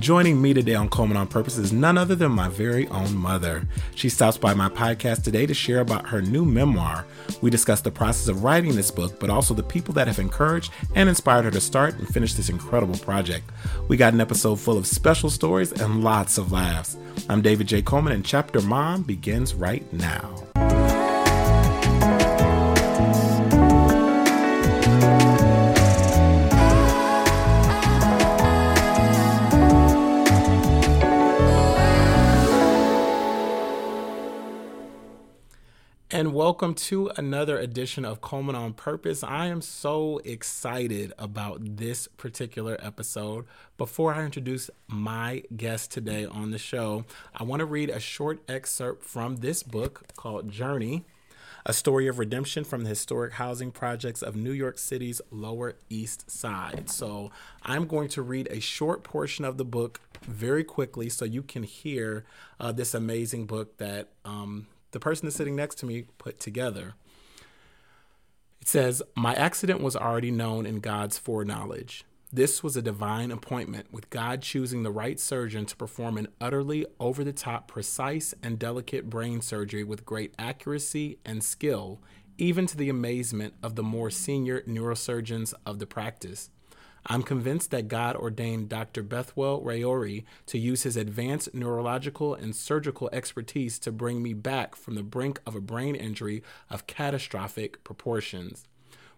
Joining me today on Coleman on Purpose is none other than my very own mother. She stops by my podcast today to share about her new memoir. We discuss the process of writing this book, but also the people that have encouraged and inspired her to start and finish this incredible project. We got an episode full of special stories and lots of laughs. I'm David J. Coleman, and Chapter Mom begins right now. And welcome to another edition of Coleman on Purpose. I am so excited about this particular episode. Before I introduce my guest today on the show, I want to read a short excerpt from this book called Journey A Story of Redemption from the Historic Housing Projects of New York City's Lower East Side. So I'm going to read a short portion of the book very quickly so you can hear uh, this amazing book that. Um, the person that's sitting next to me put together. It says, My accident was already known in God's foreknowledge. This was a divine appointment, with God choosing the right surgeon to perform an utterly over the top, precise, and delicate brain surgery with great accuracy and skill, even to the amazement of the more senior neurosurgeons of the practice. I'm convinced that God ordained Dr. Bethwell Rayori to use his advanced neurological and surgical expertise to bring me back from the brink of a brain injury of catastrophic proportions.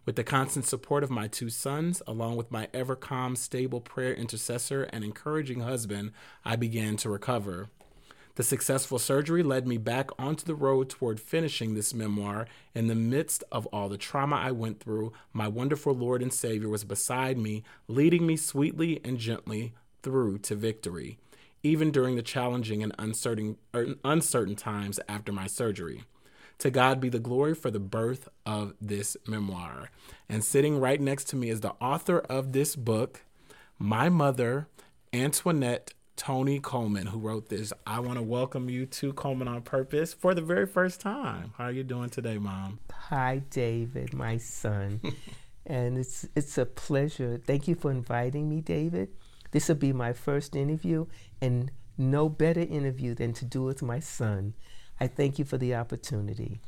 With the constant support of my two sons, along with my ever calm, stable prayer intercessor and encouraging husband, I began to recover. The successful surgery led me back onto the road toward finishing this memoir. In the midst of all the trauma I went through, my wonderful Lord and Savior was beside me, leading me sweetly and gently through to victory, even during the challenging and uncertain, er, uncertain times after my surgery. To God be the glory for the birth of this memoir. And sitting right next to me is the author of this book, my mother, Antoinette Tony Coleman, who wrote this. I want to welcome you to Coleman on Purpose for the very first time. How are you doing today, Mom? Hi, David, my son. and it's it's a pleasure. Thank you for inviting me, David. This will be my first interview, and no better interview than to do it with my son. I thank you for the opportunity.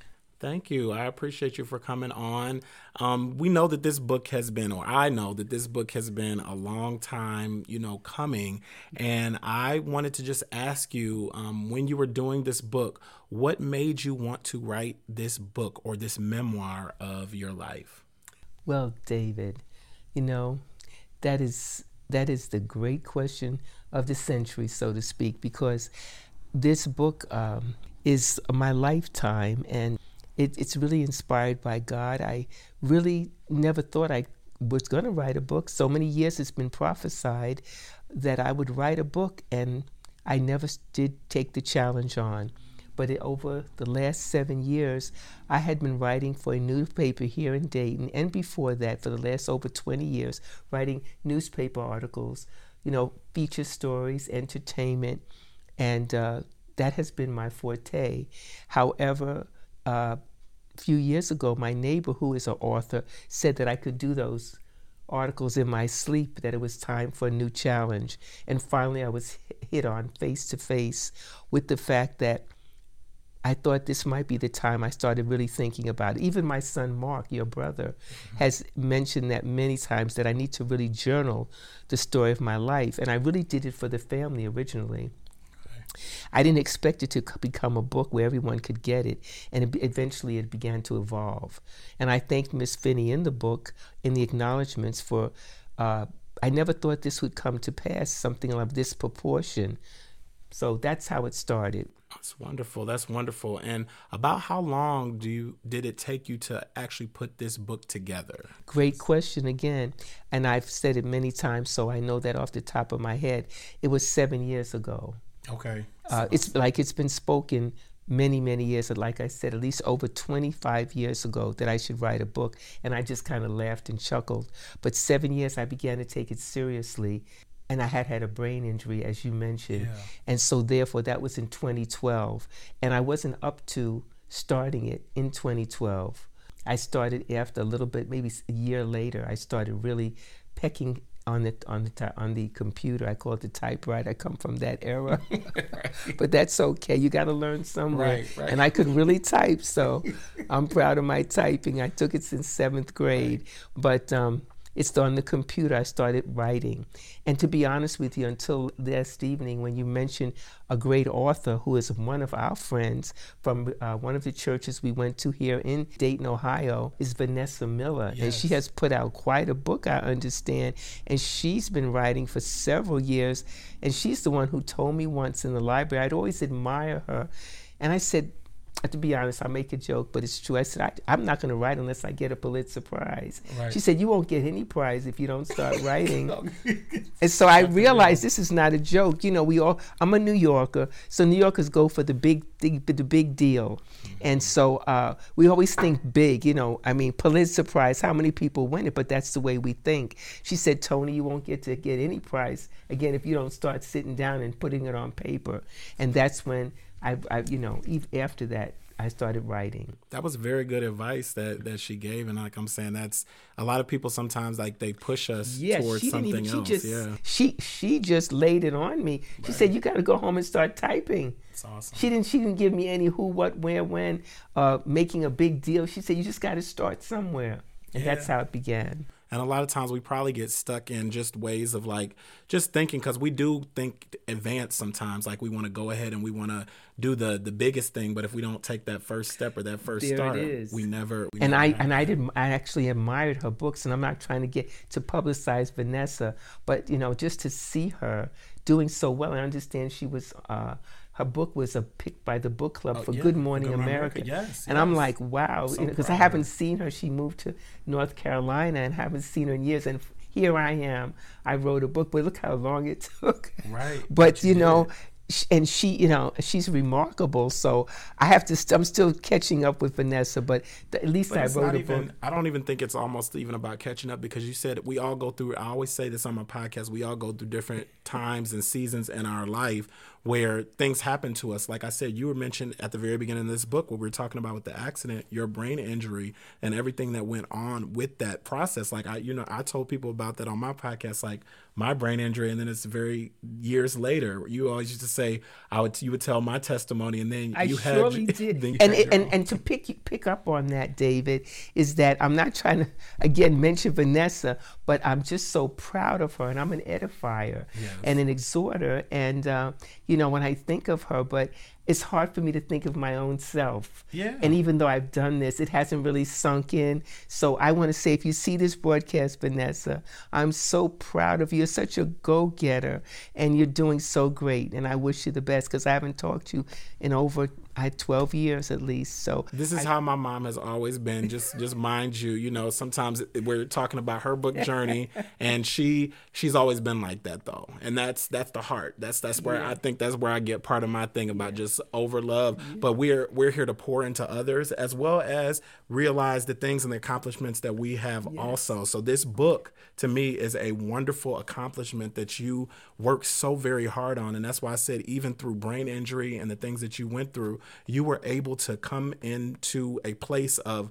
Thank you. I appreciate you for coming on. Um, we know that this book has been, or I know that this book has been a long time, you know, coming. And I wanted to just ask you, um, when you were doing this book, what made you want to write this book or this memoir of your life? Well, David, you know, that is that is the great question of the century, so to speak, because this book um, is my lifetime and it, it's really inspired by God. I really never thought I was going to write a book. So many years it's been prophesied that I would write a book, and I never did take the challenge on. But it, over the last seven years, I had been writing for a newspaper here in Dayton, and before that, for the last over 20 years, writing newspaper articles, you know, feature stories, entertainment, and uh, that has been my forte. However, uh, a few years ago, my neighbor, who is an author, said that I could do those articles in my sleep, that it was time for a new challenge. And finally, I was hit on face to face with the fact that I thought this might be the time I started really thinking about it. Even my son Mark, your brother, mm-hmm. has mentioned that many times that I need to really journal the story of my life. And I really did it for the family originally. I didn't expect it to become a book where everyone could get it, and it, eventually it began to evolve. And I thanked Miss Finney in the book, in the acknowledgments, for uh, I never thought this would come to pass, something of this proportion. So that's how it started. That's wonderful. That's wonderful. And about how long do you did it take you to actually put this book together? Great question again. And I've said it many times, so I know that off the top of my head. It was seven years ago. Okay. Uh, it's like it's been spoken many, many years, like I said, at least over 25 years ago, that I should write a book. And I just kind of laughed and chuckled. But seven years, I began to take it seriously. And I had had a brain injury, as you mentioned. Yeah. And so, therefore, that was in 2012. And I wasn't up to starting it in 2012. I started after a little bit, maybe a year later, I started really pecking on the on the on the computer. I call it the typewriter. I come from that era, but that's okay. You got to learn somewhere. Right, right. And I could really type, so I'm proud of my typing. I took it since seventh grade, but. Um, it's on the computer. I started writing. And to be honest with you, until last evening, when you mentioned a great author who is one of our friends from uh, one of the churches we went to here in Dayton, Ohio, is Vanessa Miller. Yes. And she has put out quite a book, I understand. And she's been writing for several years. And she's the one who told me once in the library, I'd always admire her. And I said, to be honest, I make a joke, but it's true. I said, I, am not going to write unless I get a Pulitzer Prize. Right. She said, You won't get any prize if you don't start writing. and so I realized this is not a joke. You know, we all, I'm a New Yorker, so New Yorkers go for the big, the, the big deal. Mm-hmm. And so uh, we always think big, you know, I mean, Pulitzer Prize, how many people win it? But that's the way we think. She said, Tony, you won't get to get any prize again if you don't start sitting down and putting it on paper. And that's when I, I, you know, after that, I started writing. That was very good advice that that she gave, and like I'm saying, that's a lot of people sometimes like they push us yeah, towards she something even, else. Just, yeah, she she just laid it on me. She right. said, "You got to go home and start typing." That's awesome. She didn't she didn't give me any who, what, where, when, uh, making a big deal. She said, "You just got to start somewhere," and yeah. that's how it began. And a lot of times we probably get stuck in just ways of like just thinking because we do think advanced sometimes. Like we want to go ahead and we want to do the the biggest thing, but if we don't take that first step or that first there start, we never. We and never I and I did I actually admired her books, and I'm not trying to get to publicize Vanessa, but you know just to see her doing so well. I understand she was. Uh, her book was a pick by the book club oh, for yeah, Good Morning Good America. America. Yes, and yes. I'm like, wow, So because proud I haven't seen her. She moved to North Carolina and haven't seen her in years. And here I am. I wrote a book, but look how long it took. Right. But you you know, and she, you know, she's remarkable. So I have to. St- I'm still catching up with Vanessa, but at least But I wrote a even. book. I don't even think it's almost even about catching up because you said we all go through. I always say this on my podcast. We all go through different times and seasons in our life where things happen to us. Like I said, you were mentioned at the very beginning of this book, what we were talking about with the accident, your brain injury, and everything that went on with that process. Like I, you know, I told people about that on my podcast. Like my brain injury, and then it's very years later. You always used to say I would, you would tell my testimony, and then I you had, surely did. then you And, had it, and and to pick pick up on that, David, is that I'm not trying to again mention Vanessa, but I'm just so proud of her, and I'm an edifier Yes. and an exhorter, and uh, you know when I think of her, but it's hard for me to think of my own self. Yeah. And even though I've done this, it hasn't really sunk in. So I want to say, if you see this broadcast, Vanessa, I'm so proud of you. You're such a go-getter, and you're doing so great. And I wish you the best because I haven't talked to you in over I had 12 years at least. So This is how my mom has always been. Just just mind you, you know, sometimes we're talking about her book journey and she she's always been like that though. And that's that's the heart. That's that's where I think that's where I get part of my thing about just over love. Mm-hmm. But we're we're here to pour into others as well as realize the things and the accomplishments that we have also. So this book to me is a wonderful accomplishment that you worked so very hard on and that's why I said even through brain injury and the things that you went through, you were able to come into a place of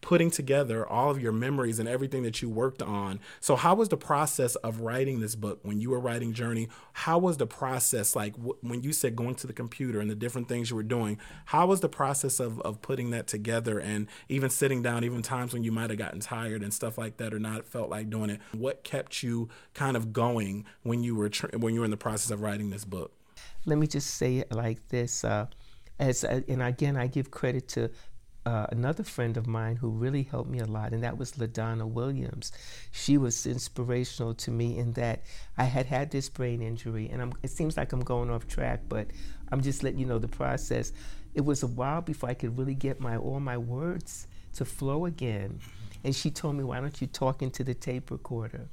putting together all of your memories and everything that you worked on. So how was the process of writing this book when you were writing Journey? How was the process like wh- when you said going to the computer and the different things you were doing? How was the process of of putting that together and even sitting down even times when you might have gotten tired and stuff like that or not felt like doing it? What kept you kind of going when you were tr- when you were in the process of writing this book? let me just say it like this uh, as uh, and again i give credit to uh, another friend of mine who really helped me a lot and that was ladonna williams she was inspirational to me in that i had had this brain injury and I'm, it seems like i'm going off track but i'm just letting you know the process it was a while before i could really get my all my words to flow again and she told me why don't you talk into the tape recorder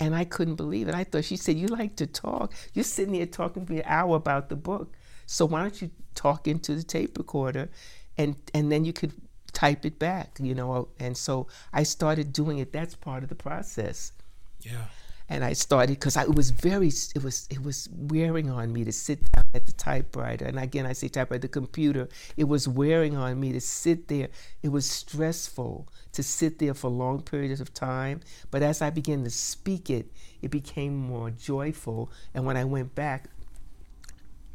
and I couldn't believe it. I thought she said, "You like to talk. You're sitting here talking for an hour about the book. So why don't you talk into the tape recorder, and and then you could type it back, you know?" And so I started doing it. That's part of the process. Yeah. and I started because it was very it was it was wearing on me to sit down at the typewriter. And again, I say typewriter, the computer. It was wearing on me to sit there. It was stressful to sit there for long periods of time. But as I began to speak it, it became more joyful. And when I went back,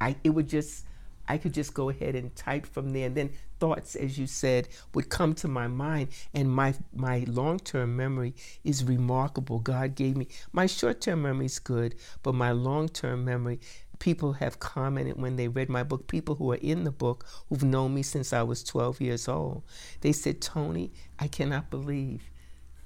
I it would just I could just go ahead and type from there. And then thoughts, as you said, would come to my mind. And my, my long term memory is remarkable. God gave me, my short term memory is good, but my long term memory, people have commented when they read my book, people who are in the book who've known me since I was 12 years old. They said, "Tony, I cannot believe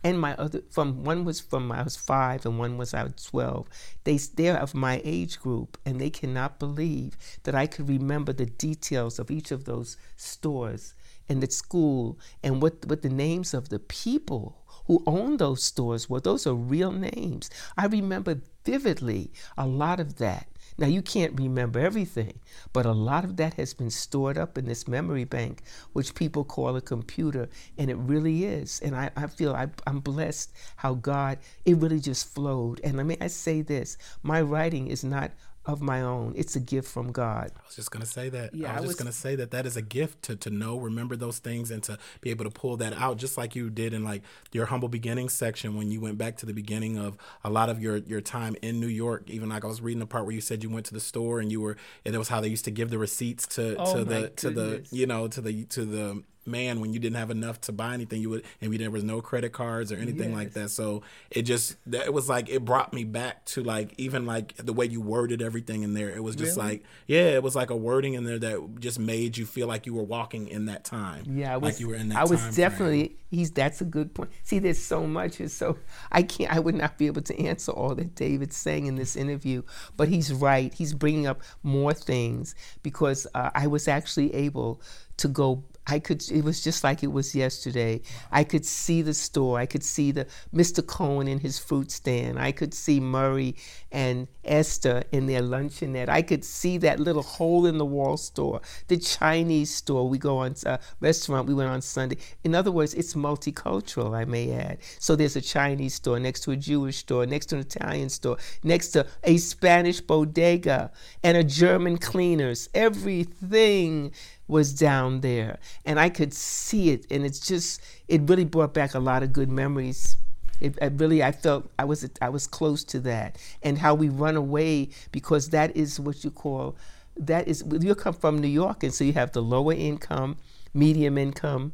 and my other from one was from I was five and one was I was twelve. They they're of my age group and they cannot believe that I could remember the details of each of those stores and the school and what what the names of the people who owned those stores were. Those are real names. I remember vividly a lot of that. Now, you can't remember everything, but a lot of that has been stored up in this memory bank, which people call a computer, and it really is. And I, I feel I, I'm blessed how God, it really just flowed. And let me I say this my writing is not of my own. It's a gift from God. I was just going to say that. Yeah, I was, I was just going to say that that is a gift to, to know, remember those things and to be able to pull that out just like you did in like your humble beginnings section when you went back to the beginning of a lot of your, your time in New York. Even like I was reading the part where you said you went to the store and you were, and it was how they used to give the receipts to, oh to the, goodness. to the, you know, to the, to the, man when you didn't have enough to buy anything you would and we, there was no credit cards or anything yes. like that so it just it was like it brought me back to like even like the way you worded everything in there it was just really? like yeah it was like a wording in there that just made you feel like you were walking in that time yeah I was, like you were in that I was definitely frame. he's that's a good point see there's so much and so I can't I would not be able to answer all that David's saying in this interview but he's right he's bringing up more things because uh, I was actually able to go I could it was just like it was yesterday. I could see the store. I could see the Mr. Cohen in his fruit stand. I could see Murray and Esther in their luncheonette. I could see that little hole in the wall store, the Chinese store. We go on uh, restaurant. We went on Sunday. In other words, it's multicultural. I may add. So there's a Chinese store next to a Jewish store, next to an Italian store, next to a Spanish bodega and a German cleaners. Everything was down there and I could see it and it's just it really brought back a lot of good memories. It, it, really I felt I was I was close to that and how we run away because that is what you call that is you come from New York and so you have the lower income, medium income,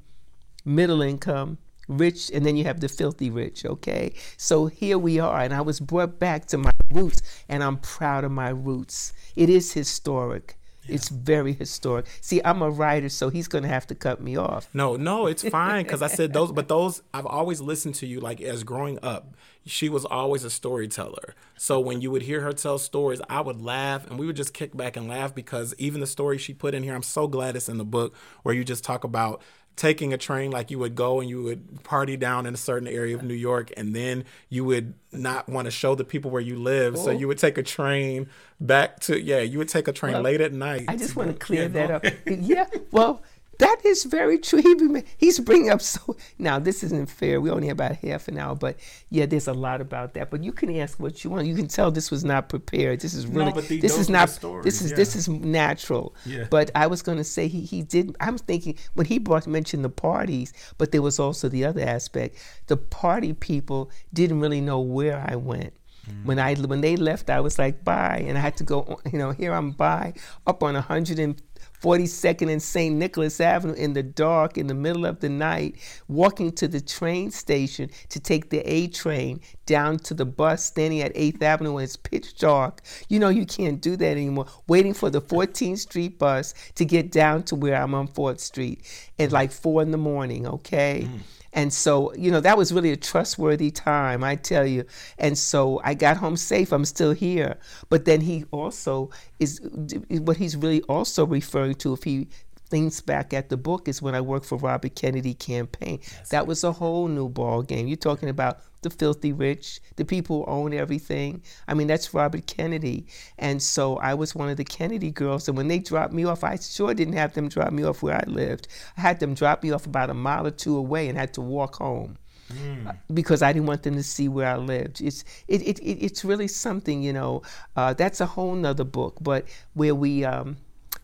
middle income, rich and then you have the filthy rich okay? So here we are and i was brought back to my roots and i'm proud of my roots. It is historic yeah. It's very historic. See, I'm a writer, so he's going to have to cut me off. No, no, it's fine because I said those, but those, I've always listened to you like as growing up, she was always a storyteller. So when you would hear her tell stories, I would laugh and we would just kick back and laugh because even the story she put in here, I'm so glad it's in the book where you just talk about taking a train like you would go and you would party down in a certain area of New York and then you would not want to show the people where you live. So you would take a train back to yeah you would take a train well, late at night I just want to clear that up. yeah well that is very true. He, he's bringing up so. Now, this isn't fair. We only have about half an hour, but yeah, there's a lot about that. But you can ask what you want. You can tell this was not prepared. This is really. No, this is not. Stories, this is yeah. this is natural. Yeah. But I was going to say he he did. I'm thinking when he brought mentioned the parties, but there was also the other aspect. The party people didn't really know where I went. Mm. When I when they left, I was like bye, and I had to go. You know, here I'm bye up on 150 42nd and St. Nicholas Avenue in the dark, in the middle of the night, walking to the train station to take the A train down to the bus standing at 8th Avenue when it's pitch dark. You know, you can't do that anymore. Waiting for the 14th Street bus to get down to where I'm on 4th Street at like 4 in the morning, okay? Mm. And so, you know, that was really a trustworthy time, I tell you. And so I got home safe. I'm still here. But then he also is what he's really also referring to if he thinks back at the book is when I worked for Robert Kennedy campaign. Yes. That was a whole new ball game. You're talking about the filthy rich, the people who own everything. I mean, that's Robert Kennedy. And so I was one of the Kennedy girls. And when they dropped me off, I sure didn't have them drop me off where I lived. I had them drop me off about a mile or two away and had to walk home. mm. because I didn't want them to see where I lived. It's it, it, it it's really something, you know. Uh, that's a whole nother book, but where we. Um,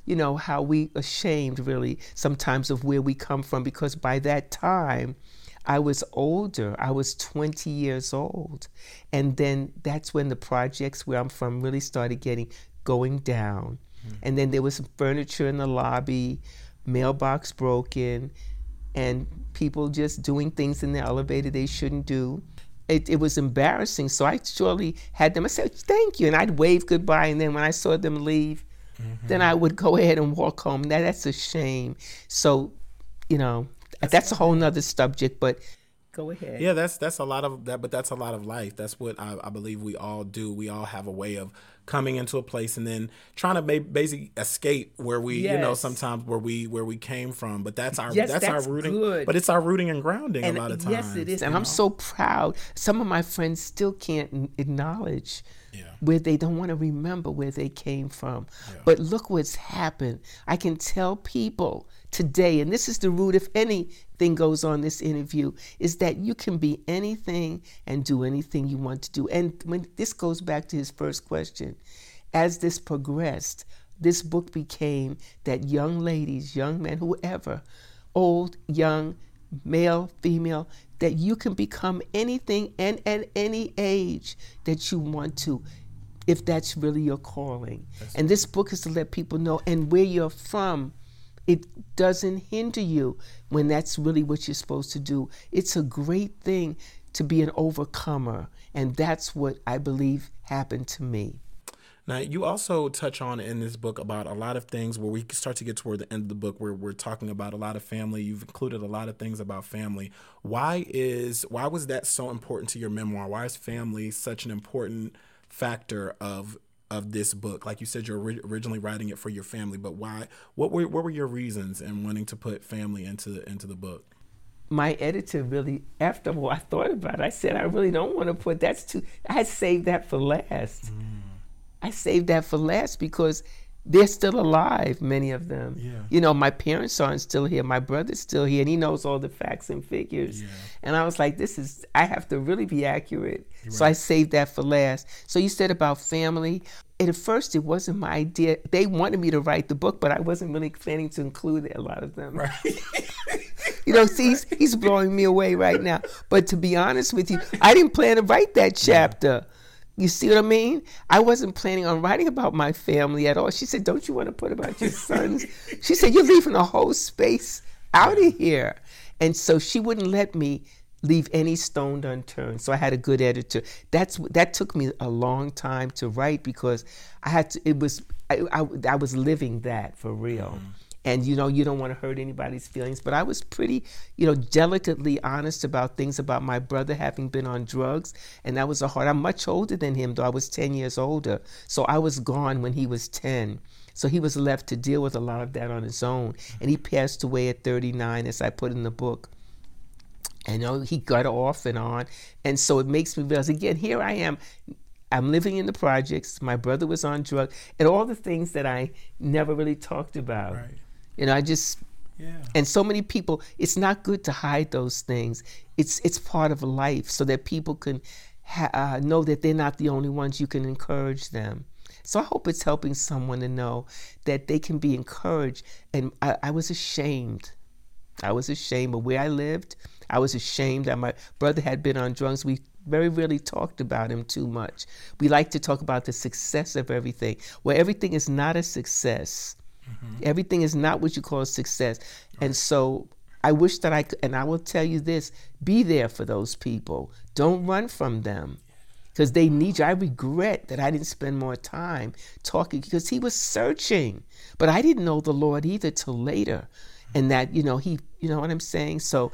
you know how we ashamed really sometimes of where we come from because by that time I was older. I was 20 years old. And then that's when the projects where I'm from really started getting going down. Mm-hmm. And then there was some furniture in the lobby, mailbox broken, and people just doing things in the elevator they shouldn't do. It, it, was embarrassing. So I surely had them. I said, thank you. And I'd wave goodbye. And then when I saw them leave, mm-hmm. then I would go ahead and walk home. That, that's a shame. So, you know, that's, that's a whole nother subject, but go ahead. Yeah, that's that's a lot of that, but that's a lot of life. That's what I, I believe we all do. We all have a way of coming into a place and then trying to basically escape where we yes. you know sometimes where we where we came from but that's our yes, that's, that's, our rooting good. but it's our rooting and grounding and a lot of times yes it is and know? i'm so proud some of my friends still can't acknowledge yeah. where they don't want to remember where they came from yeah. but look what's happened i can tell people today, and this is the root, if anything goes on this interview, is that you can be anything and do anything you want to do. And when this goes back to his first question, as this progressed, this book became that young ladies, young men, whoever, old, young, male, female, that you can become anything and at any age that you want to if that's really your calling. That's and this book is to let people know and where you're from it doesn't hinder you when that's really what you're supposed to do. It's a great thing to be an overcomer. And that's what I believe happened to me. Now, you also touch on in this book about a lot of things where we start to get toward the end of the book where we're talking about a lot of family. You've included a lot of things about family. Why is why was that so important to your memoir? Why is family such an important factor of of this book? Like you said, you're originally writing it for your family, but why? What were what were your reasons in wanting to put family into the, into the book? My editor really, after all, I thought about it. I said, I really don't want to put that's too. I saved that for last. Mm. I saved that for last because they're still alive, many of them. Yeah. You know, my parents aren't still here. My brother's still here, and he knows all the facts and figures. Yeah. And I was like, this is, I have to really be accurate. Right. So I saved that for last. So you said about family. And at first, it wasn't my idea. They wanted me to write the book, but I wasn't really planning to include a lot of them. Right. you know, see, he's, he's blowing me away right now. But to be honest with you, I didn't plan to write that chapter. Yeah. You see what I mean? I wasn't planning on writing about my family at all. She said, Don't you want to put about your sons? she said, You're leaving a whole space out of here. And so she wouldn't let me leave any stone unturned. So I had a good editor. That's that took me a long time to write because I had to. It was I, I, I was living that for real. Mm and you know you don't want to hurt anybody's feelings but i was pretty you know delicately honest about things about my brother having been on drugs and that was a hard i'm much older than him though i was 10 years older so i was gone when he was 10 so he was left to deal with a lot of that on his own and he passed away at 39 as i put in the book and you know, he got off and on and so it makes me realize again here i am I'm living in the projects. My brother was on drugs, and all the things that I never really talked about. Right. You know, I just yeah. And so many people, it's not good to hide those things. It's it's part of life, so that people can ha- uh, know that they're not the only ones. You can encourage them. So I hope it's helping someone to know that they can be encouraged. And I, I was ashamed. I was ashamed of where I lived. I was ashamed that my brother had been on drugs. We very rarely talked about him too much. We like to talk about the success of everything, where everything is not a success. Mm-hmm. Everything is not what you call success. Right. And so I wish that I could, and I will tell you this be there for those people. Don't run from them because they need you. I regret that I didn't spend more time talking because he was searching, but I didn't know the Lord either till later. And that, you know, he, you know what I'm saying? So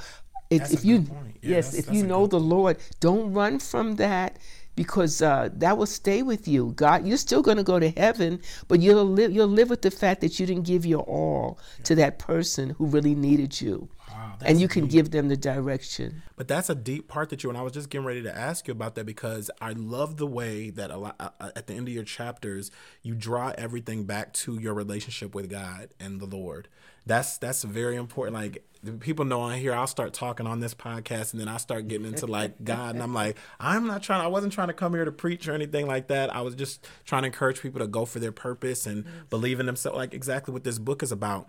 if, if you, yeah, yes, that's, if that's you know the Lord, don't run from that because uh, that will stay with you. God, you're still going to go to heaven, but you'll live. You'll live with the fact that you didn't give your all yeah. to that person who really needed you. Wow, and you can deep. give them the direction. But that's a deep part that you and I was just getting ready to ask you about that because I love the way that a lot, at the end of your chapters you draw everything back to your relationship with God and the Lord. That's that's very important. Like people know on here, I'll start talking on this podcast, and then I start getting into like God, and I'm like, I'm not trying. I wasn't trying to come here to preach or anything like that. I was just trying to encourage people to go for their purpose and believe in themselves. Like exactly what this book is about.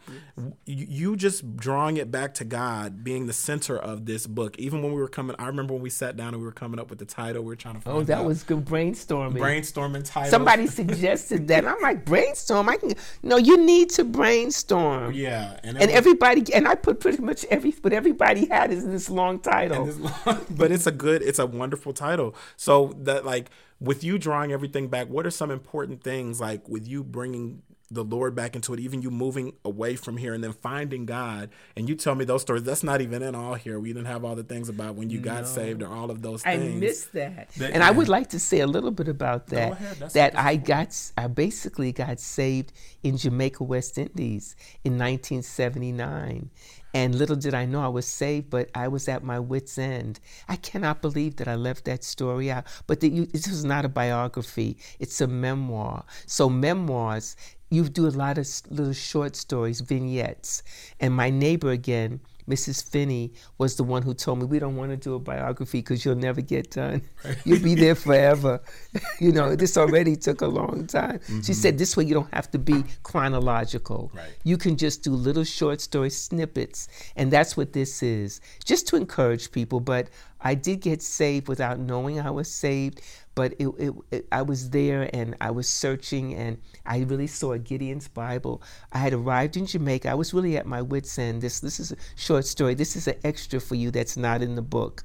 You, you just drawing it back to God being the center of this book. Even when we were coming, I remember when we sat down and we were coming up with the title. We were trying to. Oh, find Oh, that out. was good brainstorming. brainstorming title. Somebody suggested that. I'm like, brainstorm. I can. No, you need to brainstorm. Yeah, and, And was- everybody, and I put pretty much every, but everybody had is this long title. this long- but it's a good it's a wonderful title so that like with you drawing everything back what are some important things like with you bringing the lord back into it even you moving away from here and then finding god and you tell me those stories that's not even in all here we didn't have all the things about when you got saved or all of those I things I missed that. That- and I would like to say a little bit about that. ahead. That I is got, I basically got saved in Jamaica, West Indies in 1979. And little did I know I was saved, but I was at my wits' end. I cannot believe that I left that story out. But the, you, this was not a biography, it's a memoir. So, memoirs, you do a lot of little short stories, vignettes. And my neighbor again, Mrs. Finney was the one who told me we don't want to do a biography because you'll never get done. You'll be there forever. you know, this already took a long time. She mm-hmm. said this way you don't have to be chronological. Right. You can just do little short story snippets, and that's what this is, just to encourage people. But I did get saved without knowing I was saved. But it, it, it, I was there and I was searching, and I really saw Gideon's Bible. I had arrived in Jamaica. I was really at my wits' end. This this is a short story. This is an extra for you that's not in the book.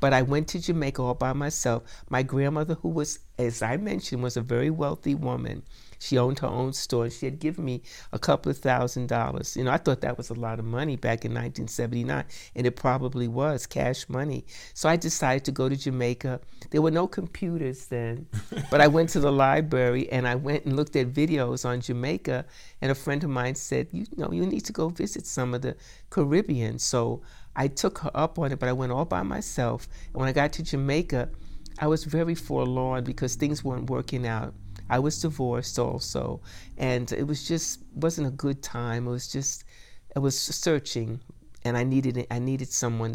But I went to Jamaica all by myself. My grandmother, who was, as I mentioned, was a very wealthy woman. She owned her own store and she had given me a couple of thousand dollars. You know, I thought that was a lot of money back in 1979, and it probably was cash money. So I decided to go to Jamaica. There were no computers then, but I went to the library and I went and looked at videos on Jamaica. And a friend of mine said, You know, you need to go visit some of the Caribbean. So I took her up on it, but I went all by myself. And when I got to Jamaica, I was very forlorn because things weren't working out. I was divorced also, and it was just wasn't a good time. It was just I was searching, and I needed I needed someone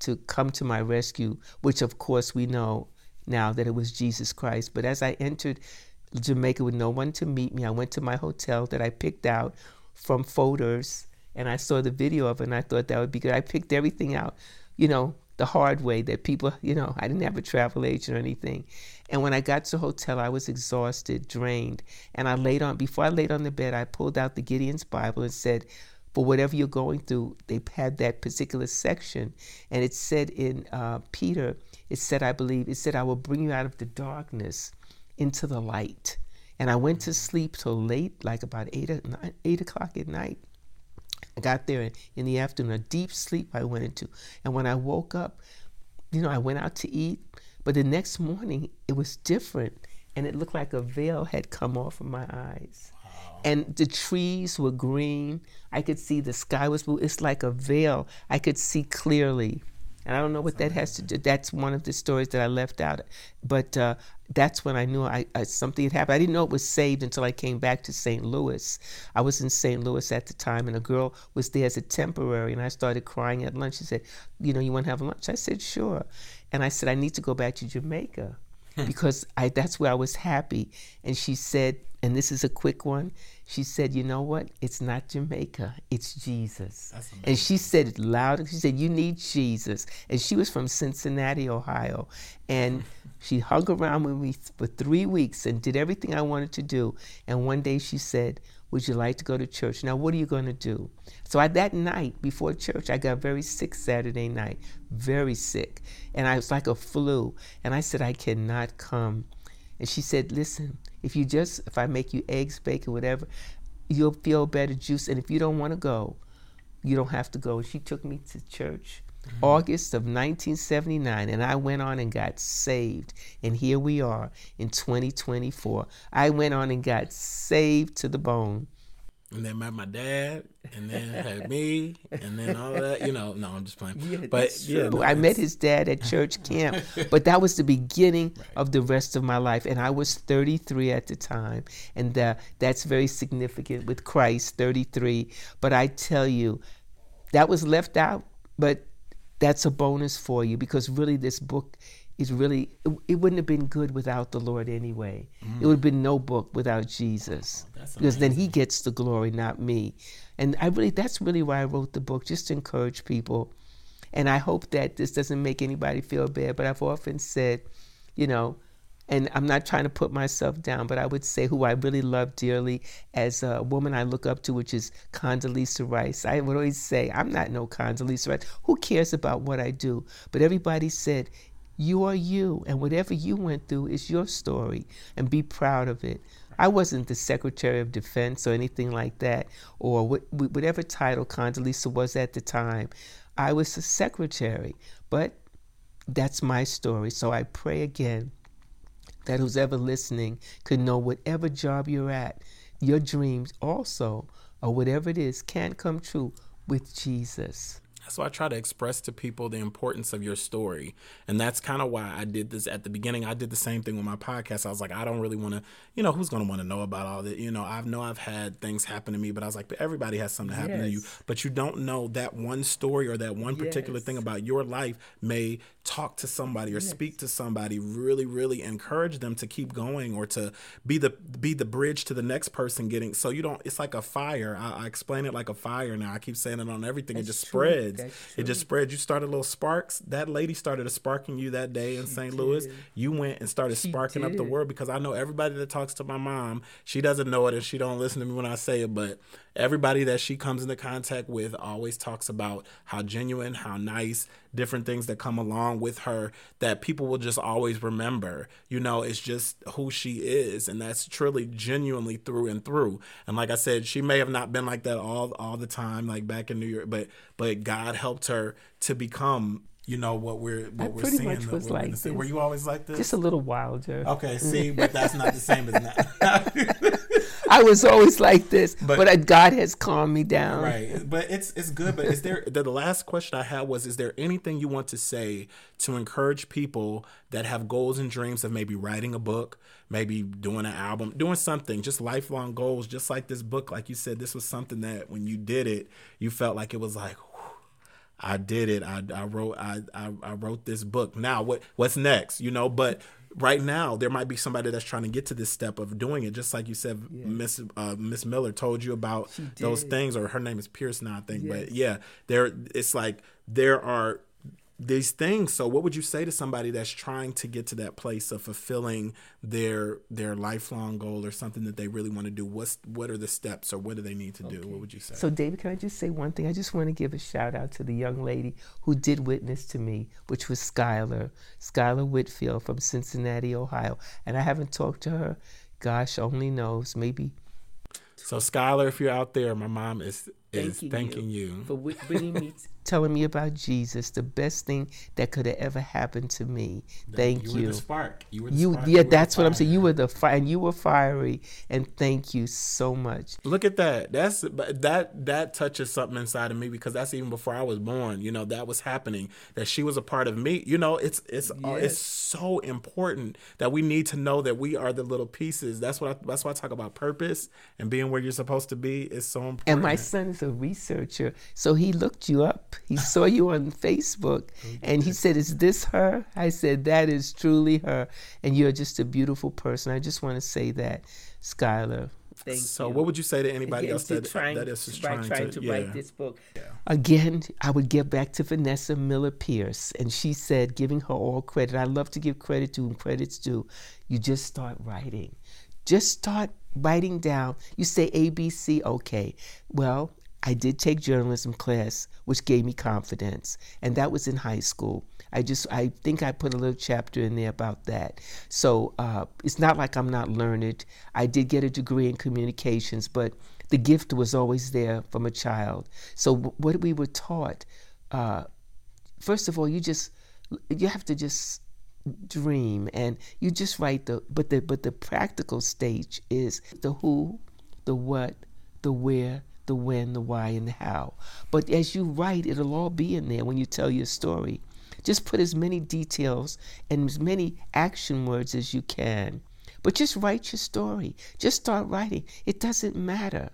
to come to my rescue, which of course we know now that it was Jesus Christ. But as I entered Jamaica with no one to meet me, I went to my hotel that I picked out from photos, and I saw the video of it, and I thought that would be good. I picked everything out, you know, the hard way that people, you know, I didn't have a travel agent or anything. And when I got to the hotel, I was exhausted, drained. And I laid on, before I laid on the bed, I pulled out the Gideon's Bible and said, for whatever you're going through, they had that particular section. And it said in uh, Peter, it said, I believe, it said, I will bring you out of the darkness into the light. And I went to sleep till late, like about eight, o'clock at night. I got there in, in the afternoon, a deep sleep I went into. And when I woke up, you know, I went out to eat, but the next morning it was different. And it looked like a veil had come off of my eyes. And the trees were green. I could see the sky was blue. It's like a veil. I could see clearly. And I don't know what that has to do. That's one of the stories that I left out. But uh, that's when I knew I, I, something had happened. I didn't know it was saved until I came back to St. Louis. I was in St. Louis at the time, and a girl was there as a temporary, and I started crying at lunch. She said, "You know, you want to have lunch?" I said, "Sure." And I said, "I need to go back to Jamaica." Hmm. because I that's where I was happy. And she said, and this is a quick one. She said, "You know what? It's not Jamaica. It's Jesus." And she said it loud. She said, "You need Jesus." And she was from Cincinnati, Ohio, and hmm. she hung around with me for three weeks and did everything I wanted to do. And one day she said, "Would you like to go to church?" Now, what are you going to do? So I, that night before church, I got very sick Saturday night, very sick, and I was like a flu. And I said, "I cannot come." And she said, "Listen, if you just if I make you eggs, bacon, whatever, you'll feel better, juice. And if you don't want to go, you don't have to go." And she took me to church. August of 1979, and I went on and got saved. And here we are in 2024. I went on and got saved to the bone. and then met my dad, and then had me, and then all that. You know, no, I'm just playing. Yeah, but yeah, no, I met his dad at church camp, but that was the beginning of the rest of my life. And I was 33 at the time, and uh, that's very significant with Christ, 33. But I tell you, that was left out, but that's a bonus for you because really this book is really it, it wouldn't have been good without the lord anyway. It would have been no book without jesus That's because then he gets the glory not me. And i really that's really why i wrote the book just to encourage people. And i hope that this doesn't make anybody feel bad but i've often said you know and I'm not trying to put myself down, but I would say who I really love dearly as a woman I look up to, which is Condoleezza Rice. I would always say, I'm not no Condoleezza Rice. Who cares about what I do? But everybody said, you are you, and whatever you went through is your story, and be proud of it. I wasn't the Secretary of Defense or anything like that, or wh- wh- whatever title Condoleezza was at the time. I was a secretary, but that's my story. So I pray again that who's ever listening could know whatever job you're at, your dreams also, or whatever it is, can come true with Jesus. So I try to express to people the importance of your story. And that's kind of why I did this at the beginning. I did the same thing with my podcast. I was like, I don't really want to, you know, who's going to want to know about all that? You know, I know I've had things happen to me, but I was like, but everybody has something happen to you. But you don't know that one story or that one particular Yes. thing about your life may talk to somebody or speak to somebody, really, really encourage them to keep going or to be the be the bridge to the next person getting. So you don't. It's like a fire. I, I explain it like a fire now. I keep saying it on everything. it just true. spreads. It just spreads. You started little sparks. That lady started a spark in you that day in St. Louis. You went and started She sparking up the world because I know everybody that talks to my mom, she doesn't know it and she don't listen to me when I say it, but everybody that she comes into contact with always talks about how genuine, how nice, different things that come along with her that people will just always remember. You know, it's just who she is and that's truly genuinely through and through. And like I said, she may have not been like that all all the time like back in New York, but but God helped her to become you know what we're what I we're pretty seeing. much was we're like. Were you always like this? Just a little wilder. Okay, see, but that's not the same as that. I was always like this, But- but, God has calmed me down. right, but it's it's good. But is there the, the last question I had was: Is there anything you want to say to encourage people that have goals and dreams of maybe writing a book, maybe doing an album, doing something, just lifelong goals, just like this book? Like you said, this was something that when you did it, you felt like it was like. I did it. I, I wrote I, I I wrote this book. Now what what's next? You know, but right now there might be somebody that's trying to get to this step of doing it. Just like you said, Miss uh, Miss Miller told you about those things, or her name is Pierce now, I think. But yeah, there it's like there are these things. So what would you say to somebody that's trying to get to that place of fulfilling their their lifelong goal or something that they really want to do? What's what are the steps or what do they need to do? What would you say? So, David, can I just say one thing? I just want to give a shout out to the young lady who did witness to me, which was Skylar, Skylar Whitfield from Cincinnati, Ohio. And I haven't talked to her, gosh, only knows, maybe So Skylar, if you're out there, my mom is is Thanking thanking you. for wi- bringing me, telling me about Jesus, the best thing that could have ever happened to me. Thank you. you. were the spark. You were the You, spark. yeah, the that's what I'm saying. You were the fire, and you were fiery, and thank you so much. Look at that. That's but that that touches something inside of me because that's even before I was born. You know that was happening. That she was a part of me. You know, it's it's uh, it's so important that we need to know that we are the little pieces. That's what I, that's why I talk about purpose and being where you're supposed to be is so important. And my son is a researcher, so he looked you up. He saw you on Facebook, and he said, "Is this her?" I said, "That is truly her." And you're just a beautiful person. I just want to say that, Skylar. Thank so you. what would you say to anybody Again, else to that trying- that is just trying, trying to, to yeah. write this book. Again, I would get back to Vanessa Miller Pierce, and she said, giving her all credit. I love to give credit to whom credit's due. You just start writing. Just start writing down. You say ABC, okay. Well, I did take journalism class, which gave me confidence, and that was in high school. I just, I think I put a little chapter in there about that. So uh, it's not like I'm not learned. I did get a degree in communications, but the gift was always there from a child. So w- what we were taught, uh, first of all, you just, you have to just dream and you just write the but the but the practical stage is the who the what the where, the when, the why, and the how. But as you write, it'll all be in there when you tell your story. Just put as many details and as many action words as you can. But just write your story. Just start writing. It doesn't matter.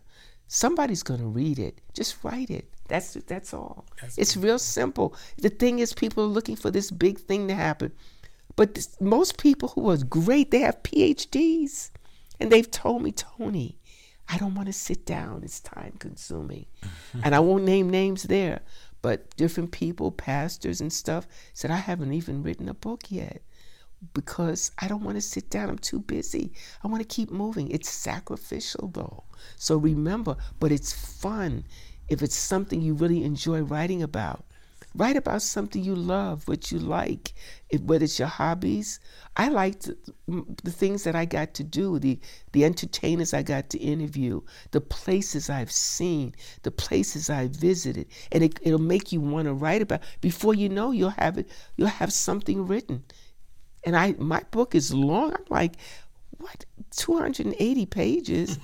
Somebody's going to read it. Just write it. That's that's all. That's it's real simple. The thing is, people are looking for this big thing to happen. But this, most people who are great, they have PhDs. And they've told me, Toni, I don't want to sit down. It's time consuming. and I won't name names there. But different people, pastors and stuff, said, I haven't even written a book yet because I don't want to sit down. I'm too busy. I want to keep moving. It's sacrificial though. So remember, but it's fun if it's something you really enjoy writing about. Write about something you love, what you like, if, whether it's your hobbies. I liked the things that I got to do, the, the entertainers I got to interview, the places I've seen, the places I visited. And it, it'll make you want to write about. Before you know, you'll have it, you'll have something written. And I my book is long. I'm like, what? 280 pages?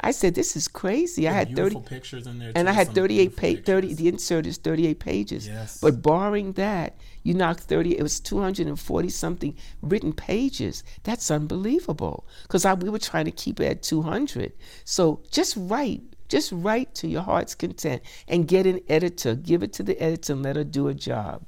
I said this is crazy. I had 30 pictures in there and i had 38 page 30 the insert is 38 pages. Yes. but barring that you knocked 30 it was 240 something written pages. That's unbelievable. Because we were trying to keep it at 200 so just write just write to your heart's content and get an editor. Give it to the editor and let her do a job.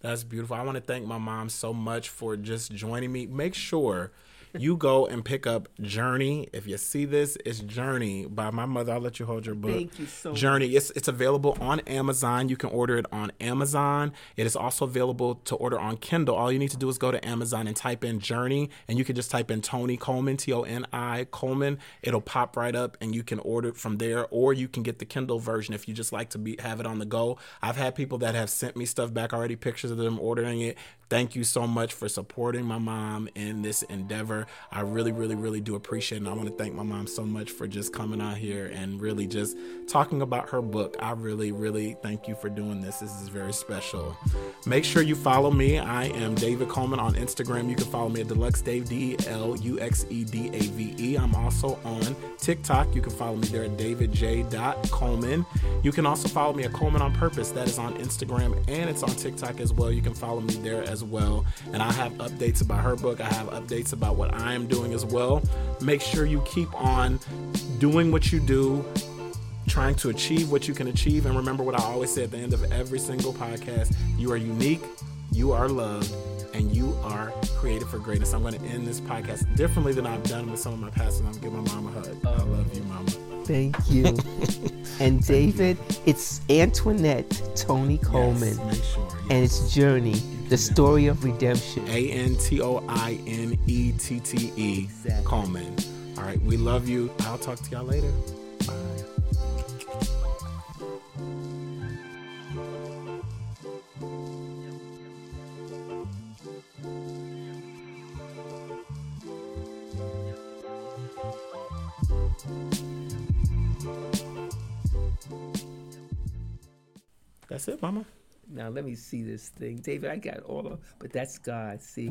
That's beautiful. I want to thank my mom so much for just joining me. Make sure you go and pick up Journey. If you see this, it's Journey by my mother. I'll let you hold your book. Thank you so Journey. Much. It's it's available on Amazon. You can order it on Amazon. It is also available to order on Kindle. All you need to do is go to Amazon and type in Journey, and you can just type in Tony Coleman, T O N I Coleman. It'll pop right up, and you can order it from there, or you can get the Kindle version if you just like to be have it on the go. I've had people that have sent me stuff back already, pictures of them ordering it. Thank you so much for supporting my mom in this endeavor. I really, really, really do appreciate it. And I want to thank my mom so much for just coming out here and really just talking about her book. I really, really thank you for doing this. This is very special. Make sure you follow me. I am David Coleman on Instagram. You can follow me at Deluxe Dave, D E L U X E D A V E. I'm also on TikTok. You can follow me there at David J. Coleman. You can also follow me at Coleman on Purpose. That is on Instagram and it's on TikTok as well. You can follow me there as well. And I have updates about her book. I have updates about what I am doing as well. Make sure you keep on doing what you do, trying to achieve what you can achieve. And remember what I always say at the end of every single podcast you are unique, you are loved, and you are created for greatness. I'm going to end this podcast differently than I've done with some of my past. and I'm going to give my mom a hug. I um, love you, mama. Thank you. and David, it's Antoinette Tony Coleman. Yes, sure, yes. And it's Journey, the story of redemption. A N T O I N E T T E Coleman. All right, we love you. I'll talk to y'all later. Bye. That's it, Mama. Now let me see this thing, David. I got all of, but that's God. See.